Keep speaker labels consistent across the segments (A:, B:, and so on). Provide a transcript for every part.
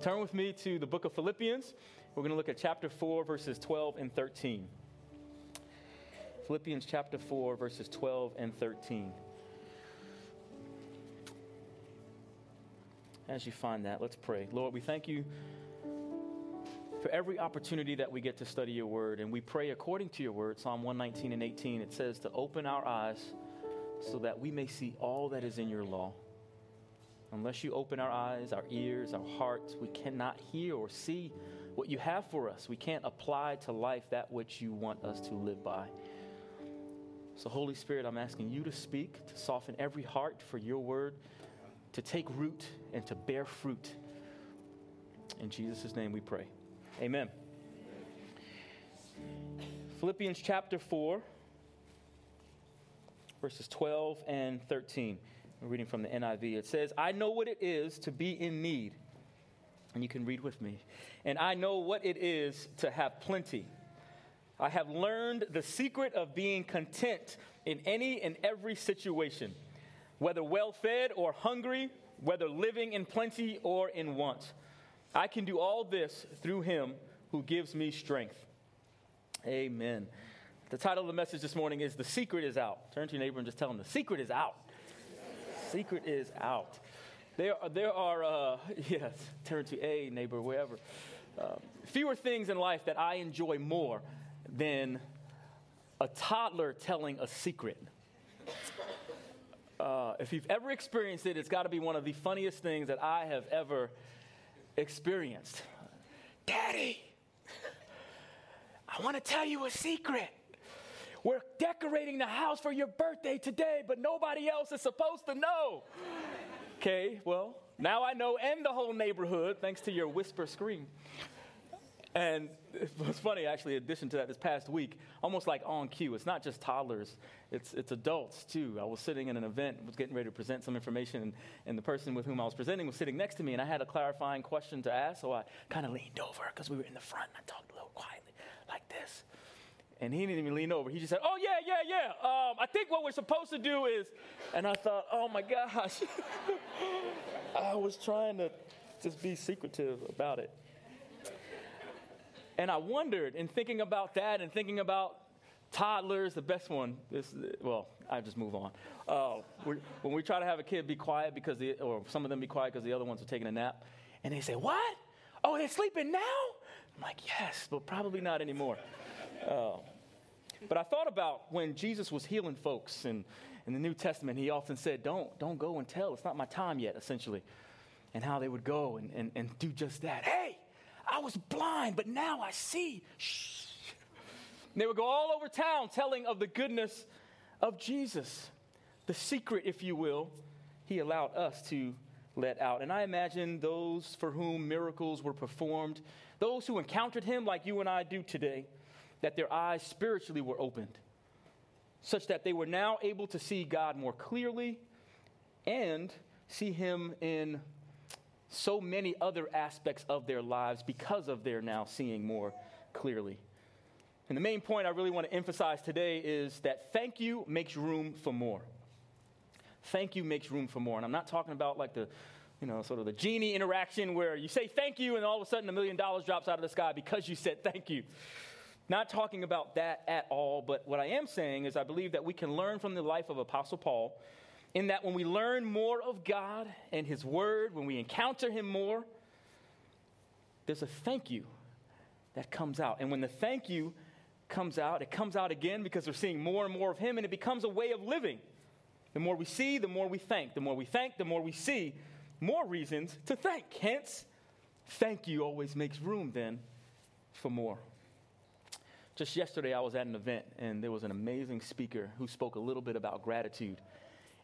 A: Turn with me to the book of Philippians. We're going to look at chapter 4, verses 12 and 13. Philippians chapter 4, verses 12 and 13. As you find that, let's pray. Lord, we thank you for every opportunity that we get to study your word. And we pray according to your word, Psalm 119 and 18. It says to open our eyes so that we may see all that is in your law. Unless you open our eyes, our ears, our hearts, we cannot hear or see what you have for us. We can't apply to life that which you want us to live by. So, Holy Spirit, I'm asking you to speak, to soften every heart for your word, to take root and to bear fruit. In Jesus' name we pray. Amen. Philippians chapter 4, verses 12 and 13. Reading from the NIV. It says, I know what it is to be in need. And you can read with me. And I know what it is to have plenty. I have learned the secret of being content in any and every situation, whether well fed or hungry, whether living in plenty or in want. I can do all this through him who gives me strength. Amen. The title of the message this morning is The Secret is Out. Turn to your neighbor and just tell him the secret is out. Secret is out. There there are uh, yes, turn to a neighbor, wherever. Uh, fewer things in life that I enjoy more than a toddler telling a secret. Uh, if you've ever experienced it, it's got to be one of the funniest things that I have ever experienced. Daddy, I want to tell you a secret. We're decorating the house for your birthday today, but nobody else is supposed to know. Okay, well, now I know and the whole neighborhood, thanks to your whisper scream. And it was funny, actually, in addition to that, this past week, almost like on cue. It's not just toddlers, it's, it's adults too. I was sitting in an event, was getting ready to present some information, and, and the person with whom I was presenting was sitting next to me, and I had a clarifying question to ask, so I kind of leaned over because we were in the front, and I talked a little quietly, like this. And he didn't even lean over. He just said, Oh, yeah, yeah, yeah. Um, I think what we're supposed to do is. And I thought, Oh my gosh. I was trying to just be secretive about it. And I wondered, in thinking about that and thinking about toddlers, the best one well, I just move on. Uh, when we try to have a kid be quiet because, the, or some of them be quiet because the other ones are taking a nap, and they say, What? Oh, they're sleeping now? I'm like, Yes, but probably not anymore. Uh, but I thought about when Jesus was healing folks and in the New Testament, he often said, Don't, don't go and tell. It's not my time yet, essentially. And how they would go and, and, and do just that. Hey, I was blind, but now I see. Shh. And they would go all over town telling of the goodness of Jesus. The secret, if you will, he allowed us to let out. And I imagine those for whom miracles were performed, those who encountered him like you and I do today, that their eyes spiritually were opened, such that they were now able to see God more clearly and see him in so many other aspects of their lives because of their now seeing more clearly. And the main point I really want to emphasize today is that thank you makes room for more. Thank you makes room for more. And I'm not talking about like the, you know, sort of the genie interaction where you say thank you and all of a sudden a million dollars drops out of the sky because you said thank you. Not talking about that at all, but what I am saying is I believe that we can learn from the life of Apostle Paul in that when we learn more of God and His Word, when we encounter Him more, there's a thank you that comes out. And when the thank you comes out, it comes out again because we're seeing more and more of Him, and it becomes a way of living. The more we see, the more we thank. The more we thank, the more we see, more reasons to thank. Hence, thank you always makes room then for more. Just yesterday, I was at an event, and there was an amazing speaker who spoke a little bit about gratitude.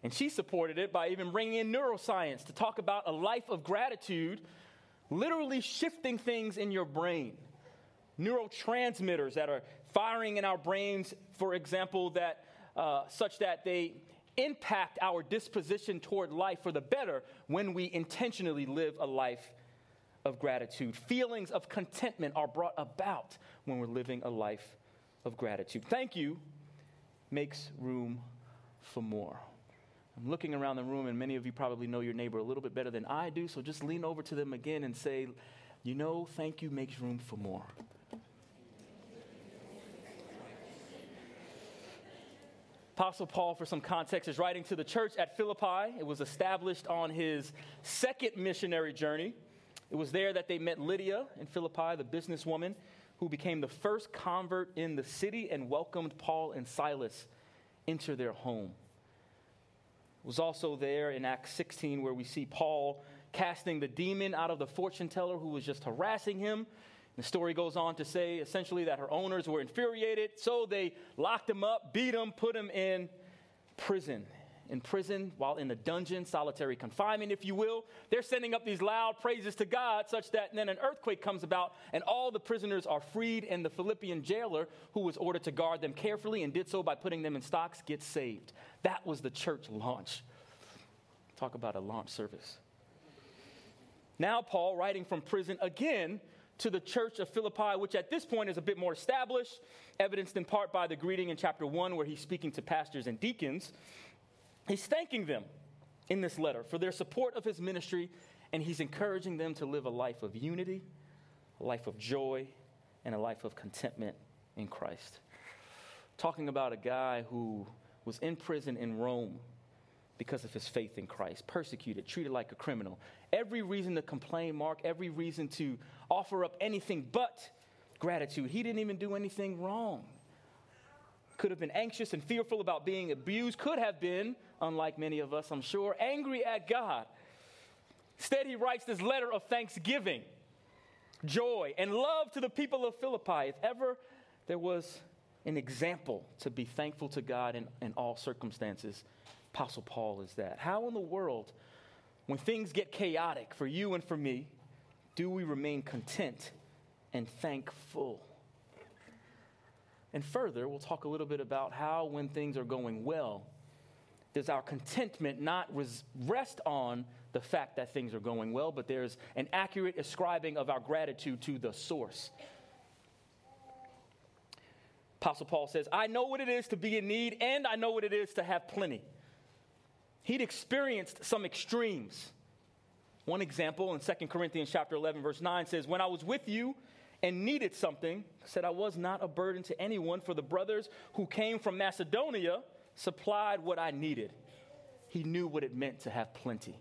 A: And she supported it by even bringing in neuroscience to talk about a life of gratitude, literally shifting things in your brain. Neurotransmitters that are firing in our brains, for example, that uh, such that they impact our disposition toward life for the better when we intentionally live a life of gratitude. Feelings of contentment are brought about when we're living a life of gratitude. Thank you makes room for more. I'm looking around the room, and many of you probably know your neighbor a little bit better than I do, so just lean over to them again and say, You know, thank you makes room for more. Apostle Paul, for some context, is writing to the church at Philippi. It was established on his second missionary journey. It was there that they met Lydia in Philippi, the businesswoman who became the first convert in the city and welcomed Paul and Silas into their home. It was also there in Acts 16 where we see Paul casting the demon out of the fortune teller who was just harassing him. The story goes on to say essentially that her owners were infuriated, so they locked him up, beat him, put him in prison. In prison, while in a dungeon, solitary confinement, if you will, they're sending up these loud praises to God, such that then an earthquake comes about and all the prisoners are freed, and the Philippian jailer, who was ordered to guard them carefully and did so by putting them in stocks, gets saved. That was the church launch. Talk about a launch service. Now, Paul, writing from prison again, to the church of Philippi, which at this point is a bit more established, evidenced in part by the greeting in chapter 1, where he's speaking to pastors and deacons. He's thanking them in this letter for their support of his ministry, and he's encouraging them to live a life of unity, a life of joy, and a life of contentment in Christ. Talking about a guy who was in prison in Rome because of his faith in Christ, persecuted, treated like a criminal. Every reason to complain, Mark, every reason to offer up anything but gratitude. He didn't even do anything wrong. Could have been anxious and fearful about being abused, could have been, unlike many of us, I'm sure, angry at God. Instead, he writes this letter of thanksgiving, joy, and love to the people of Philippi. If ever there was an example to be thankful to God in, in all circumstances, Apostle Paul is that. How in the world, when things get chaotic for you and for me, do we remain content and thankful? And further, we'll talk a little bit about how, when things are going well, does our contentment not res- rest on the fact that things are going well, but there's an accurate ascribing of our gratitude to the source. Apostle Paul says, I know what it is to be in need, and I know what it is to have plenty he'd experienced some extremes. One example in 2 Corinthians chapter 11 verse 9 says, "When I was with you and needed something, said I was not a burden to anyone, for the brothers who came from Macedonia supplied what I needed." He knew what it meant to have plenty.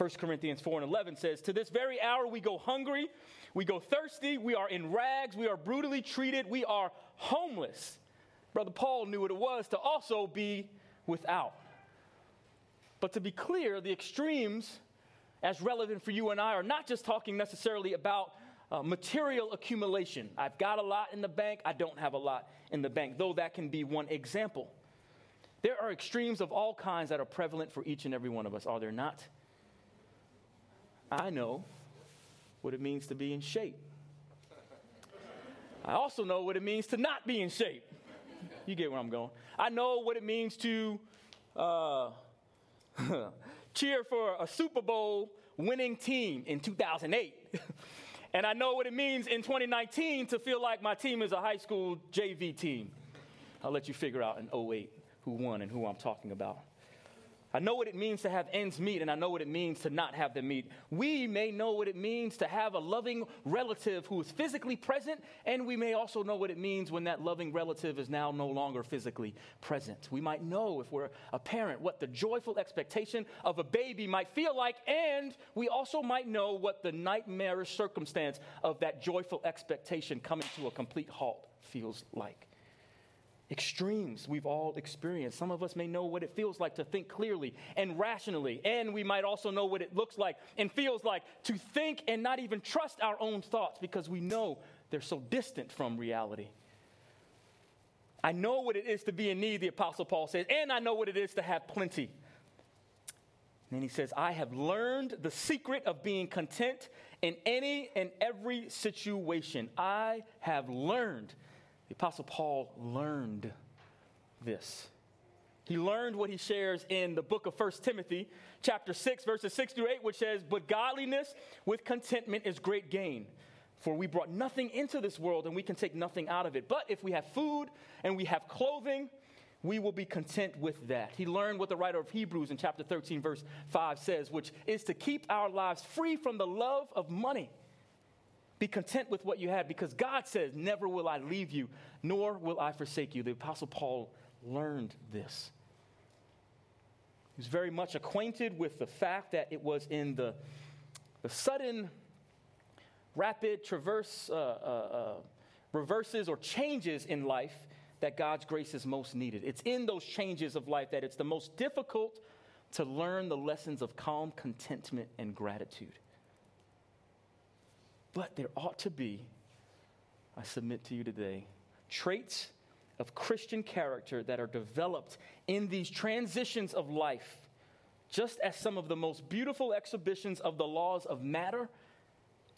A: 1 Corinthians 4 and 11 says, To this very hour we go hungry, we go thirsty, we are in rags, we are brutally treated, we are homeless. Brother Paul knew what it was to also be without. But to be clear, the extremes, as relevant for you and I, are not just talking necessarily about uh, material accumulation. I've got a lot in the bank, I don't have a lot in the bank, though that can be one example. There are extremes of all kinds that are prevalent for each and every one of us, are there not? I know what it means to be in shape. I also know what it means to not be in shape. You get where I'm going. I know what it means to uh, cheer for a Super Bowl winning team in 2008. and I know what it means in 2019 to feel like my team is a high school JV team. I'll let you figure out in 08 who won and who I'm talking about. I know what it means to have ends meet, and I know what it means to not have them meet. We may know what it means to have a loving relative who is physically present, and we may also know what it means when that loving relative is now no longer physically present. We might know, if we're a parent, what the joyful expectation of a baby might feel like, and we also might know what the nightmarish circumstance of that joyful expectation coming to a complete halt feels like extremes we've all experienced. Some of us may know what it feels like to think clearly and rationally, and we might also know what it looks like and feels like to think and not even trust our own thoughts because we know they're so distant from reality. I know what it is to be in need, the Apostle Paul says, and I know what it is to have plenty. And then he says, I have learned the secret of being content in any and every situation. I have learned the Apostle Paul learned this. He learned what he shares in the book of 1 Timothy, chapter 6, verses 6 through 8, which says, But godliness with contentment is great gain. For we brought nothing into this world and we can take nothing out of it. But if we have food and we have clothing, we will be content with that. He learned what the writer of Hebrews in chapter 13, verse 5 says, which is to keep our lives free from the love of money. Be content with what you have because God says, Never will I leave you, nor will I forsake you. The Apostle Paul learned this. He was very much acquainted with the fact that it was in the, the sudden, rapid traverse, uh, uh, uh, reverses or changes in life that God's grace is most needed. It's in those changes of life that it's the most difficult to learn the lessons of calm contentment and gratitude. But there ought to be, I submit to you today, traits of Christian character that are developed in these transitions of life, just as some of the most beautiful exhibitions of the laws of matter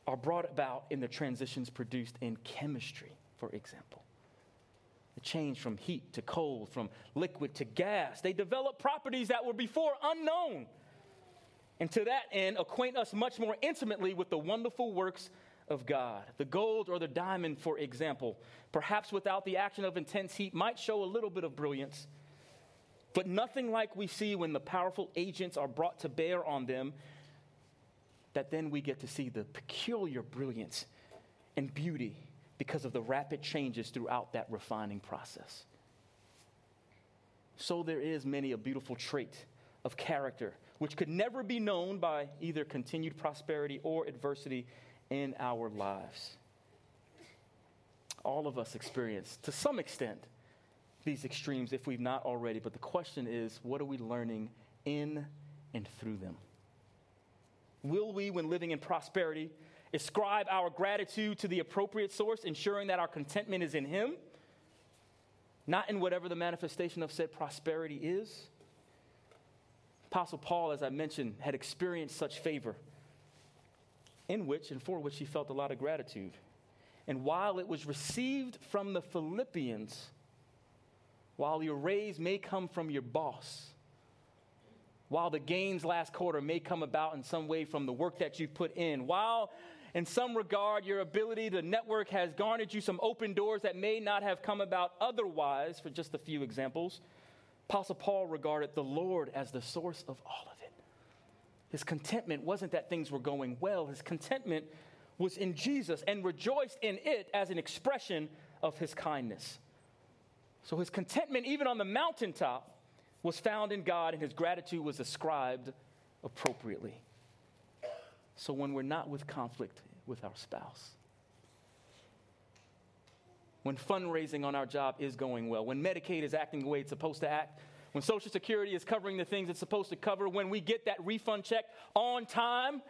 A: are brought about in the transitions produced in chemistry, for example. The change from heat to cold, from liquid to gas. They develop properties that were before unknown. And to that end, acquaint us much more intimately with the wonderful works of God. The gold or the diamond, for example, perhaps without the action of intense heat, might show a little bit of brilliance, but nothing like we see when the powerful agents are brought to bear on them, that then we get to see the peculiar brilliance and beauty because of the rapid changes throughout that refining process. So there is many a beautiful trait of character which could never be known by either continued prosperity or adversity in our lives. All of us experience, to some extent, these extremes if we've not already, but the question is what are we learning in and through them? Will we, when living in prosperity, ascribe our gratitude to the appropriate source, ensuring that our contentment is in Him, not in whatever the manifestation of said prosperity is. Apostle Paul, as I mentioned, had experienced such favor, in which and for which he felt a lot of gratitude. And while it was received from the Philippians, while your raise may come from your boss, while the gains last quarter may come about in some way from the work that you've put in, while in some regard, your ability to network has garnered you some open doors that may not have come about otherwise, for just a few examples. Apostle Paul regarded the Lord as the source of all of it. His contentment wasn't that things were going well, his contentment was in Jesus and rejoiced in it as an expression of his kindness. So his contentment, even on the mountaintop, was found in God and his gratitude was ascribed appropriately. So when we're not with conflict with our spouse, when fundraising on our job is going well, when Medicaid is acting the way it's supposed to act, when Social Security is covering the things it's supposed to cover, when we get that refund check on time.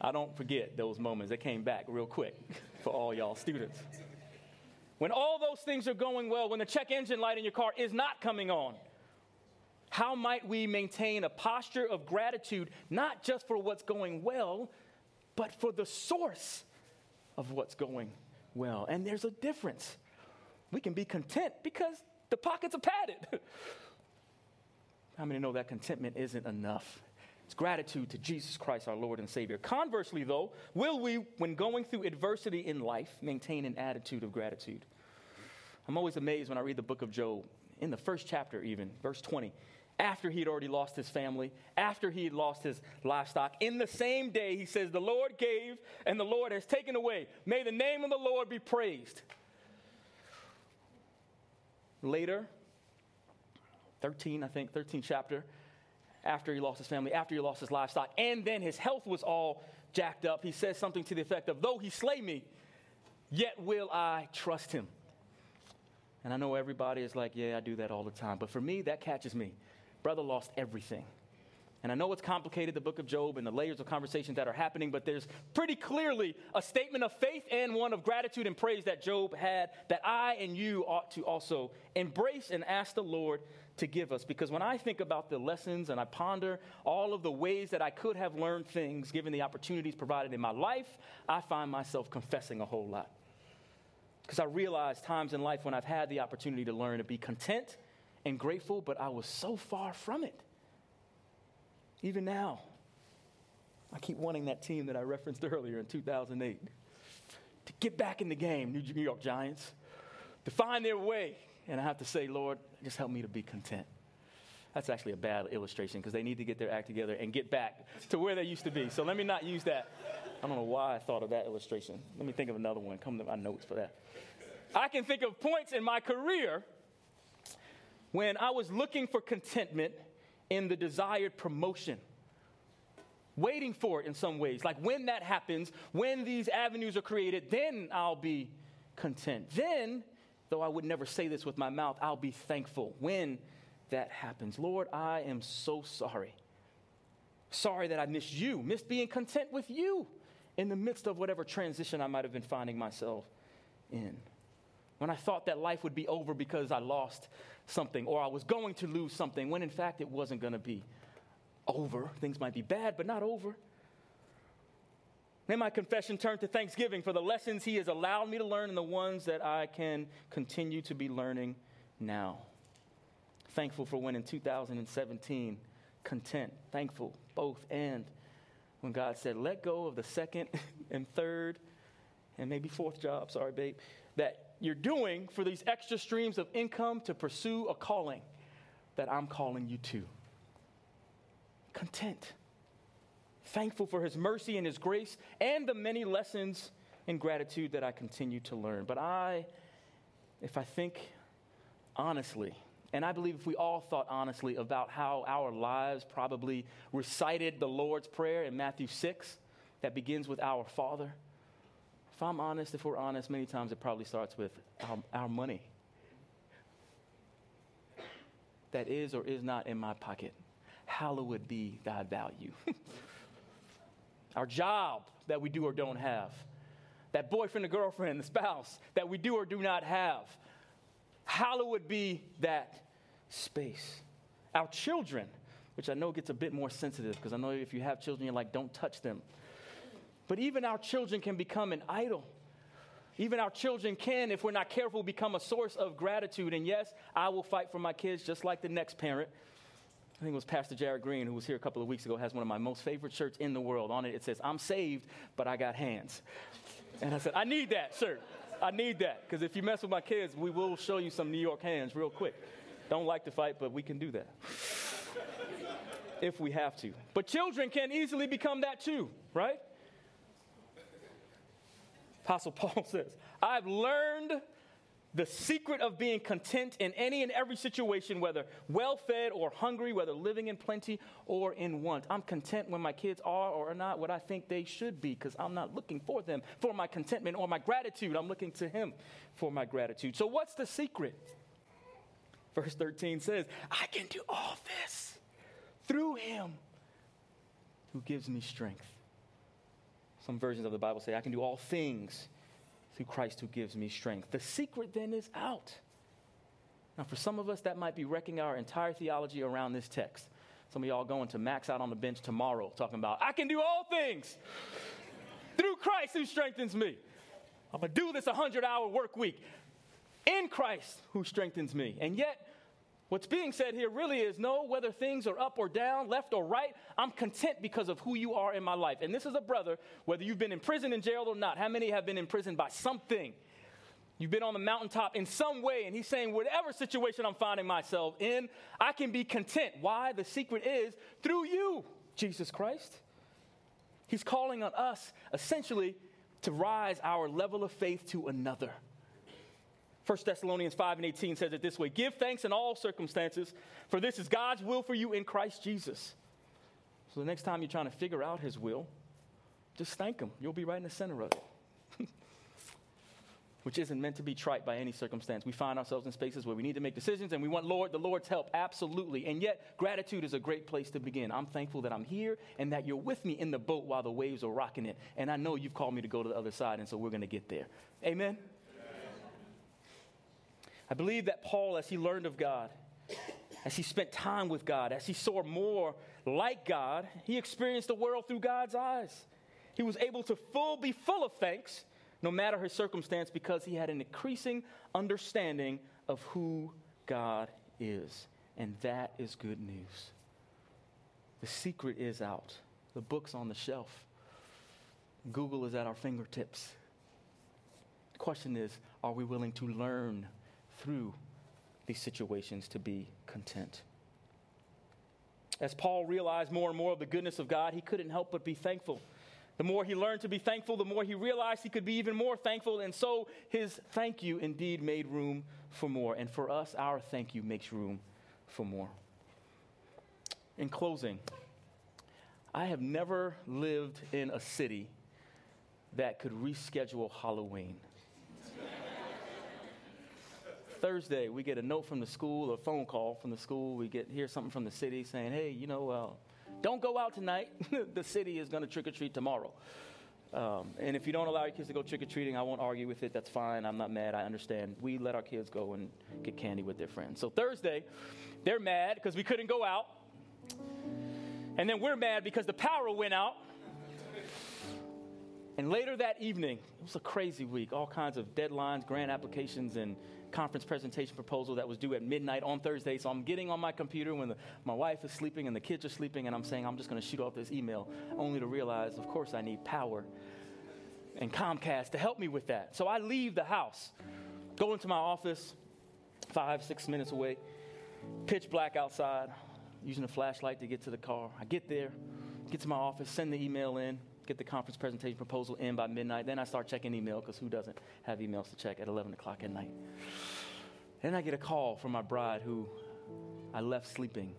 A: I don't forget those moments. They came back real quick for all y'all students. When all those things are going well, when the check engine light in your car is not coming on, how might we maintain a posture of gratitude, not just for what's going well, but for the source of what's going well? And there's a difference. We can be content because the pockets are padded. How many know that contentment isn't enough? It's gratitude to Jesus Christ, our Lord and Savior. Conversely, though, will we, when going through adversity in life, maintain an attitude of gratitude? I'm always amazed when I read the book of Job, in the first chapter, even, verse 20 after he had already lost his family, after he had lost his livestock. In the same day, he says, The Lord gave and the Lord has taken away. May the name of the Lord be praised. Later, 13, I think, 13 chapter, after he lost his family, after he lost his livestock, and then his health was all jacked up, he says something to the effect of, Though he slay me, yet will I trust him. And I know everybody is like, Yeah, I do that all the time. But for me, that catches me. Brother lost everything. And I know it's complicated, the book of Job and the layers of conversations that are happening, but there's pretty clearly a statement of faith and one of gratitude and praise that Job had that I and you ought to also embrace and ask the Lord to give us. Because when I think about the lessons and I ponder all of the ways that I could have learned things given the opportunities provided in my life, I find myself confessing a whole lot. Because I realize times in life when I've had the opportunity to learn to be content and grateful, but I was so far from it. Even now, I keep wanting that team that I referenced earlier in 2008 to get back in the game, New York Giants, to find their way. And I have to say, Lord, just help me to be content. That's actually a bad illustration because they need to get their act together and get back to where they used to be. So let me not use that. I don't know why I thought of that illustration. Let me think of another one. Come to my notes for that. I can think of points in my career when I was looking for contentment in the desired promotion. Waiting for it in some ways. Like when that happens, when these avenues are created, then I'll be content. Then, though I would never say this with my mouth, I'll be thankful when that happens. Lord, I am so sorry. Sorry that I missed you, missed being content with you in the midst of whatever transition I might have been finding myself in. When I thought that life would be over because I lost something or I was going to lose something, when in fact it wasn't going to be over. Things might be bad, but not over. May my confession turn to thanksgiving for the lessons He has allowed me to learn and the ones that I can continue to be learning now thankful for when in 2017, content, thankful, both and. When God said, let go of the second and third and maybe fourth job, sorry, babe, that you're doing for these extra streams of income to pursue a calling that I'm calling you to. Content. Thankful for his mercy and his grace and the many lessons and gratitude that I continue to learn. But I, if I think honestly, and I believe if we all thought honestly about how our lives probably recited the Lord's Prayer in Matthew 6 that begins with Our Father, if I'm honest, if we're honest, many times it probably starts with our, our money. That is or is not in my pocket. Hallowed be thy value. our job that we do or don't have. That boyfriend or girlfriend, the spouse that we do or do not have hallowed be that space. Our children, which I know gets a bit more sensitive because I know if you have children, you're like, don't touch them. But even our children can become an idol. Even our children can, if we're not careful, become a source of gratitude. And yes, I will fight for my kids just like the next parent. I think it was Pastor Jared Green, who was here a couple of weeks ago, has one of my most favorite shirts in the world. On it, it says, I'm saved, but I got hands. And I said, I need that shirt. I need that. Because if you mess with my kids, we will show you some New York hands real quick. Don't like to fight, but we can do that. if we have to. But children can easily become that too, right? Apostle Paul says, I've learned the secret of being content in any and every situation, whether well fed or hungry, whether living in plenty or in want. I'm content when my kids are or are not what I think they should be because I'm not looking for them for my contentment or my gratitude. I'm looking to Him for my gratitude. So, what's the secret? Verse 13 says, I can do all this through him who gives me strength. Some versions of the Bible say, I can do all things through Christ who gives me strength. The secret then is out. Now, for some of us, that might be wrecking our entire theology around this text. Some of y'all going to max out on the bench tomorrow talking about, I can do all things through Christ who strengthens me. I'm going to do this 100 hour work week in Christ who strengthens me. And yet, what's being said here really is no, whether things are up or down, left or right, I'm content because of who you are in my life. And this is a brother, whether you've been in prison, in jail, or not. How many have been in prison by something? You've been on the mountaintop in some way, and he's saying, whatever situation I'm finding myself in, I can be content. Why? The secret is through you, Jesus Christ. He's calling on us essentially to rise our level of faith to another. 1 Thessalonians 5 and 18 says it this way Give thanks in all circumstances, for this is God's will for you in Christ Jesus. So the next time you're trying to figure out his will, just thank him. You'll be right in the center of it. Which isn't meant to be trite by any circumstance. We find ourselves in spaces where we need to make decisions and we want Lord, the Lord's help, absolutely. And yet, gratitude is a great place to begin. I'm thankful that I'm here and that you're with me in the boat while the waves are rocking it. And I know you've called me to go to the other side, and so we're going to get there. Amen. I believe that Paul, as he learned of God, as he spent time with God, as he saw more like God, he experienced the world through God's eyes. He was able to full, be full of thanks, no matter his circumstance, because he had an increasing understanding of who God is. And that is good news. The secret is out, the book's on the shelf, Google is at our fingertips. The question is are we willing to learn through these situations to be content? As Paul realized more and more of the goodness of God, he couldn't help but be thankful. The more he learned to be thankful, the more he realized he could be even more thankful. And so his thank you indeed made room for more. And for us, our thank you makes room for more. In closing, I have never lived in a city that could reschedule Halloween. Thursday, we get a note from the school, a phone call from the school. We get hear something from the city saying, "Hey, you know, uh, don't go out tonight. the city is going to trick or treat tomorrow." Um, and if you don't allow your kids to go trick or treating, I won't argue with it. That's fine. I'm not mad. I understand. We let our kids go and get candy with their friends. So Thursday, they're mad because we couldn't go out. And then we're mad because the power went out. And later that evening, it was a crazy week, all kinds of deadlines, grant applications, and conference presentation proposal that was due at midnight on Thursday. So I'm getting on my computer when the, my wife is sleeping and the kids are sleeping, and I'm saying, I'm just going to shoot off this email, only to realize, of course, I need power and Comcast to help me with that. So I leave the house, go into my office, five, six minutes away, pitch black outside, using a flashlight to get to the car. I get there, get to my office, send the email in, get the conference presentation proposal in by midnight. Then I start checking email because who doesn't have emails to check at 11 o'clock at night? Then I get a call from my bride who I left sleeping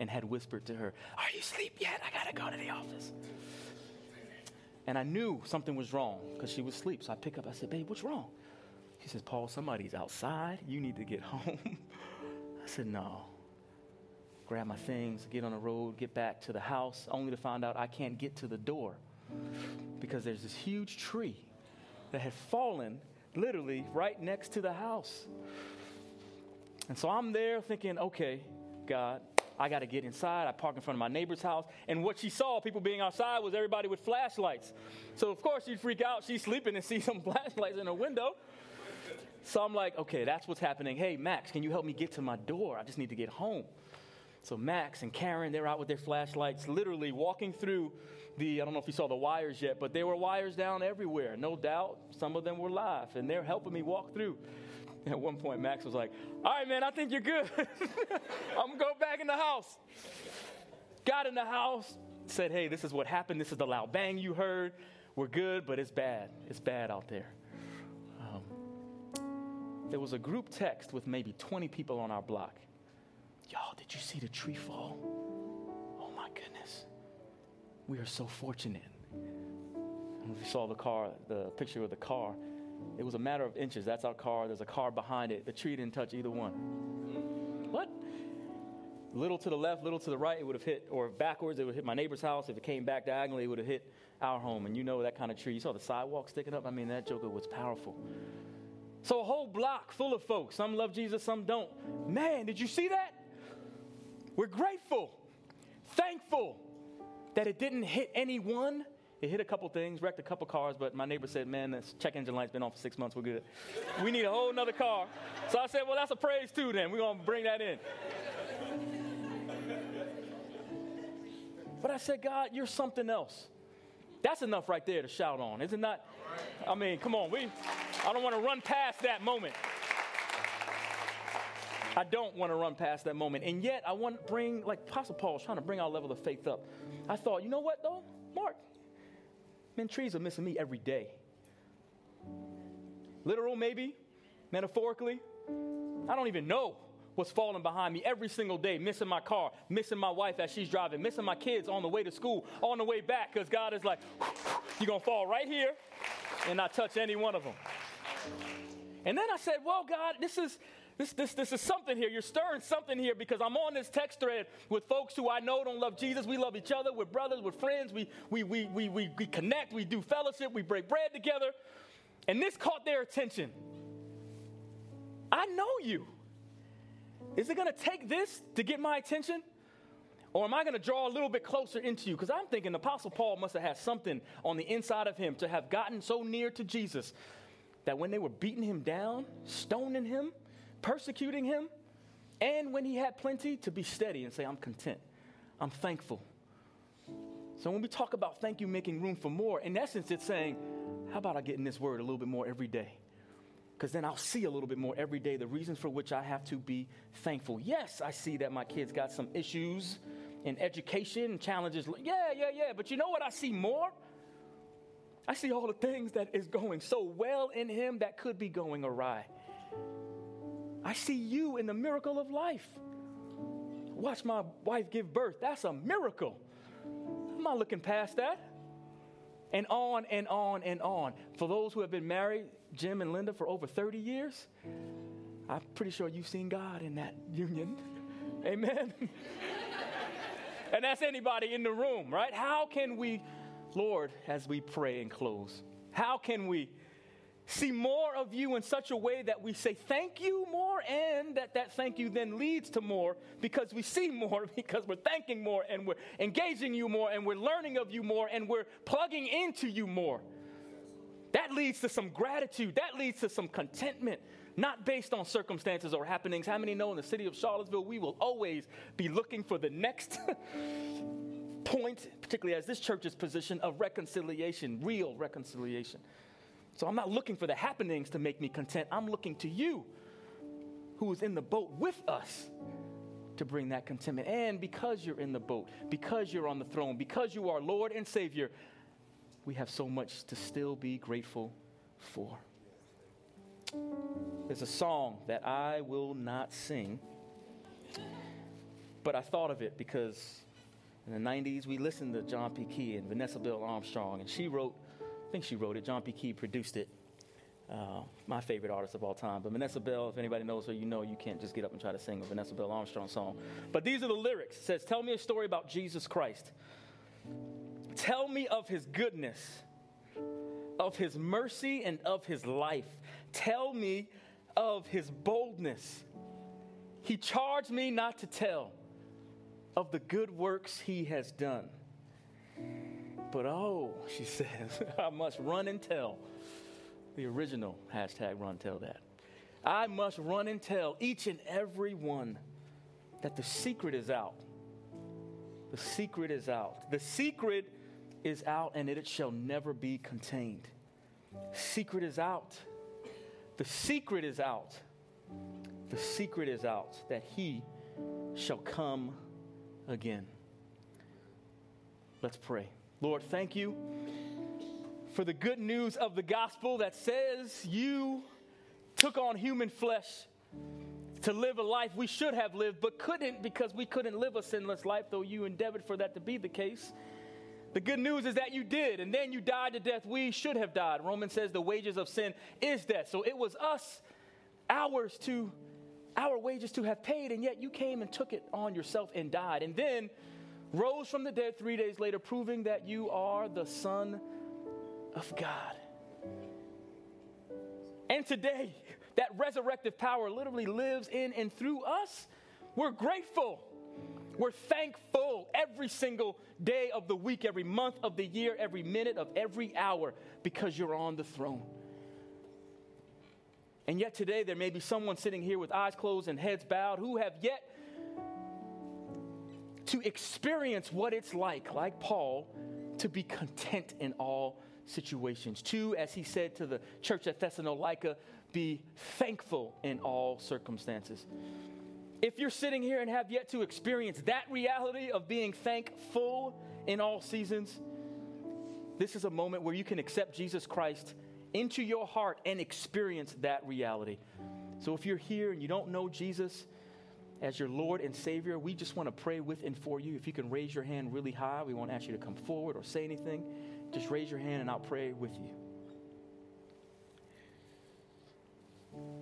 A: and had whispered to her, Are you asleep yet? I got to go to the office. And I knew something was wrong because she was asleep. So I pick up, I said, Babe, what's wrong? She says, Paul, somebody's outside. You need to get home. I said, No grab my things, get on the road, get back to the house, only to find out I can't get to the door because there's this huge tree that had fallen literally right next to the house. And so I'm there thinking, okay, God, I got to get inside. I park in front of my neighbor's house. And what she saw, people being outside, was everybody with flashlights. So, of course, she'd freak out. She's sleeping and see some flashlights in her window. So I'm like, okay, that's what's happening. Hey, Max, can you help me get to my door? I just need to get home. So Max and Karen, they're out with their flashlights, literally walking through the, I don't know if you saw the wires yet, but there were wires down everywhere. No doubt some of them were live, and they're helping me walk through. At one point, Max was like, All right, man, I think you're good. I'm gonna go back in the house. Got in the house, said, Hey, this is what happened. This is the loud bang you heard. We're good, but it's bad. It's bad out there. Um, there was a group text with maybe 20 people on our block. Y'all, did you see the tree fall? Oh my goodness. We are so fortunate. And we saw the car, the picture of the car. It was a matter of inches. That's our car. There's a car behind it. The tree didn't touch either one. What? Little to the left, little to the right, it would have hit, or backwards, it would hit my neighbor's house. If it came back diagonally, it would have hit our home. And you know that kind of tree. You saw the sidewalk sticking up. I mean, that joker was powerful. So a whole block full of folks. Some love Jesus, some don't. Man, did you see that? We're grateful, thankful that it didn't hit anyone. It hit a couple things, wrecked a couple cars, but my neighbor said, Man, this check engine light's been on for six months, we're good. We need a whole nother car. So I said, Well, that's a praise too, then. We're going to bring that in. But I said, God, you're something else. That's enough right there to shout on, is it not? I mean, come on, we I don't want to run past that moment. I don't want to run past that moment. And yet, I want to bring, like Apostle Paul's trying to bring our level of faith up. I thought, you know what, though? Mark, man, trees are missing me every day. Literal, maybe, metaphorically. I don't even know what's falling behind me every single day, missing my car, missing my wife as she's driving, missing my kids on the way to school, on the way back, because God is like, you're going to fall right here and not touch any one of them. And then I said, well, God, this is this, this, this is something here. You're stirring something here because I'm on this text thread with folks who I know don't love Jesus. We love each other. We're brothers. We're friends. We, we, we, we, we, we connect. We do fellowship. We break bread together. And this caught their attention. I know you. Is it going to take this to get my attention? Or am I going to draw a little bit closer into you? Because I'm thinking Apostle Paul must have had something on the inside of him to have gotten so near to Jesus that when they were beating him down, stoning him, persecuting him, and when he had plenty, to be steady and say, I'm content. I'm thankful. So when we talk about thank you making room for more, in essence, it's saying, how about I get in this word a little bit more every day? because then I'll see a little bit more every day the reasons for which I have to be thankful. Yes, I see that my kids got some issues in education, challenges. Yeah, yeah, yeah. But you know what I see more? I see all the things that is going so well in him that could be going awry. I see you in the miracle of life. Watch my wife give birth. That's a miracle. I'm not looking past that. And on and on and on. For those who have been married, Jim and Linda, for over 30 years, I'm pretty sure you've seen God in that union. Amen. and that's anybody in the room, right? How can we, Lord, as we pray and close, how can we see more of you in such a way that we say thank you more and that that thank you then leads to more because we see more because we're thanking more and we're engaging you more and we're learning of you more and we're plugging into you more. That leads to some gratitude. That leads to some contentment not based on circumstances or happenings. How many know in the city of charlottesville we will always be looking for the next point particularly as this church's position of reconciliation real reconciliation so I'm not looking for the happenings to make me content. I'm looking to you who is in the boat with us to bring that contentment. And because you're in the boat, because you're on the throne, because you are Lord and Savior, we have so much to still be grateful for. There's a song that I will not sing, but I thought of it because in the 90s we listened to John P. Kee and Vanessa Bell Armstrong, and she wrote I think she wrote it. John P. Kee produced it. Uh, my favorite artist of all time. But Vanessa Bell, if anybody knows her, you know you can't just get up and try to sing a Vanessa Bell Armstrong song. But these are the lyrics. It says, Tell me a story about Jesus Christ. Tell me of his goodness, of his mercy, and of his life. Tell me of his boldness. He charged me not to tell of the good works he has done. But oh, she says, I must run and tell. The original hashtag run tell that. I must run and tell each and every one that the secret is out. The secret is out. The secret is out and it shall never be contained. Secret is out. The secret is out. The secret is out that he shall come again. Let's pray. Lord, thank you for the good news of the gospel that says you took on human flesh to live a life we should have lived but couldn't because we couldn't live a sinless life, though you endeavored for that to be the case. The good news is that you did, and then you died to death we should have died. Romans says the wages of sin is death. So it was us, ours to, our wages to have paid, and yet you came and took it on yourself and died. And then rose from the dead three days later, proving that you are the Son of God. And today, that resurrective power literally lives in and through us. We're grateful. We're thankful every single day of the week, every month of the year, every minute of every hour because you're on the throne. And yet today, there may be someone sitting here with eyes closed and heads bowed who have yet to experience what it's like, like Paul, to be content in all situations. Two, as he said to the church at Thessalonica, be thankful in all circumstances. If you're sitting here and have yet to experience that reality of being thankful in all seasons, this is a moment where you can accept Jesus Christ into your heart and experience that reality. So if you're here and you don't know Jesus, as your Lord and Savior, we just want to pray with and for you. If you can raise your hand really high, we won't ask you to come forward or say anything. Just raise your hand and I'll pray with you. Amen.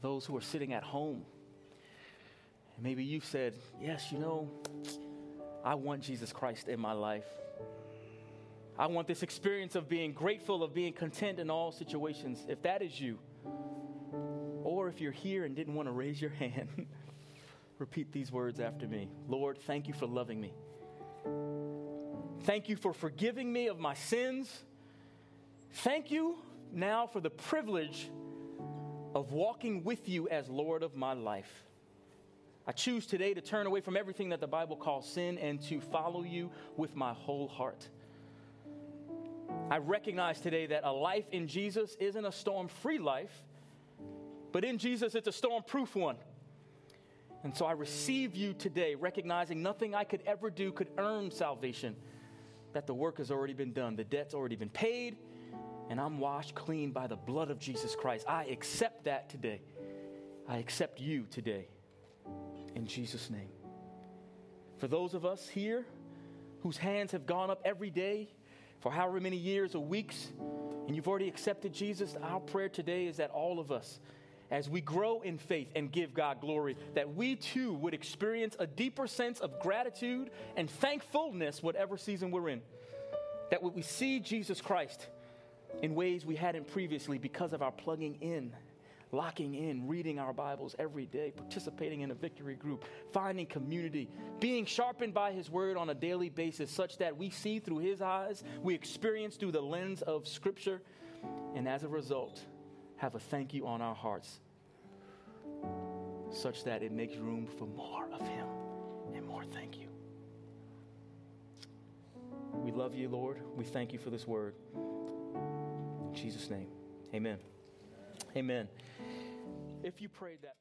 A: Those who are sitting at home, maybe you've said, Yes, you know, I want Jesus Christ in my life. I want this experience of being grateful, of being content in all situations. If that is you, or if you're here and didn't want to raise your hand, repeat these words after me Lord, thank you for loving me. Thank you for forgiving me of my sins. Thank you now for the privilege of walking with you as Lord of my life. I choose today to turn away from everything that the Bible calls sin and to follow you with my whole heart. I recognize today that a life in Jesus isn't a storm free life, but in Jesus it's a storm proof one. And so I receive you today, recognizing nothing I could ever do could earn salvation, that the work has already been done, the debt's already been paid, and I'm washed clean by the blood of Jesus Christ. I accept that today. I accept you today. In Jesus' name. For those of us here whose hands have gone up every day for however many years or weeks, and you've already accepted Jesus, our prayer today is that all of us, as we grow in faith and give God glory, that we too would experience a deeper sense of gratitude and thankfulness, whatever season we're in. That we see Jesus Christ in ways we hadn't previously because of our plugging in, locking in, reading our Bibles every day, participating in a victory group, finding community, being sharpened by His Word on a daily basis, such that we see through His eyes, we experience through the lens of Scripture, and as a result, have a thank you on our hearts, such that it makes room for more of Him and more thank you. We love you, Lord. We thank you for this word. In Jesus' name, amen. Amen. If you prayed that,